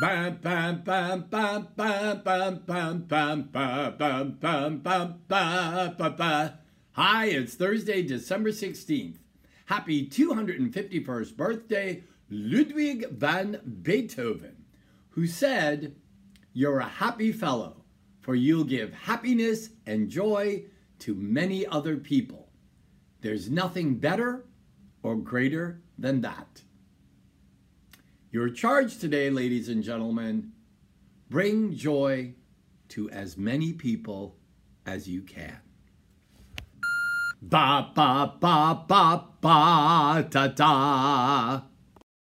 Bam, bam, bam, bam, bam, bam, bam, bam, bam, bam, bam, bam, bam, bam. Hi, it's Thursday, December 16th. Happy 251st birthday, Ludwig van Beethoven, who said, You're a happy fellow, for you'll give happiness and joy to many other people. There's nothing better or greater than that. Your charge today, ladies and gentlemen, bring joy to as many people as you can. Ba ba ba ba ba ta ta.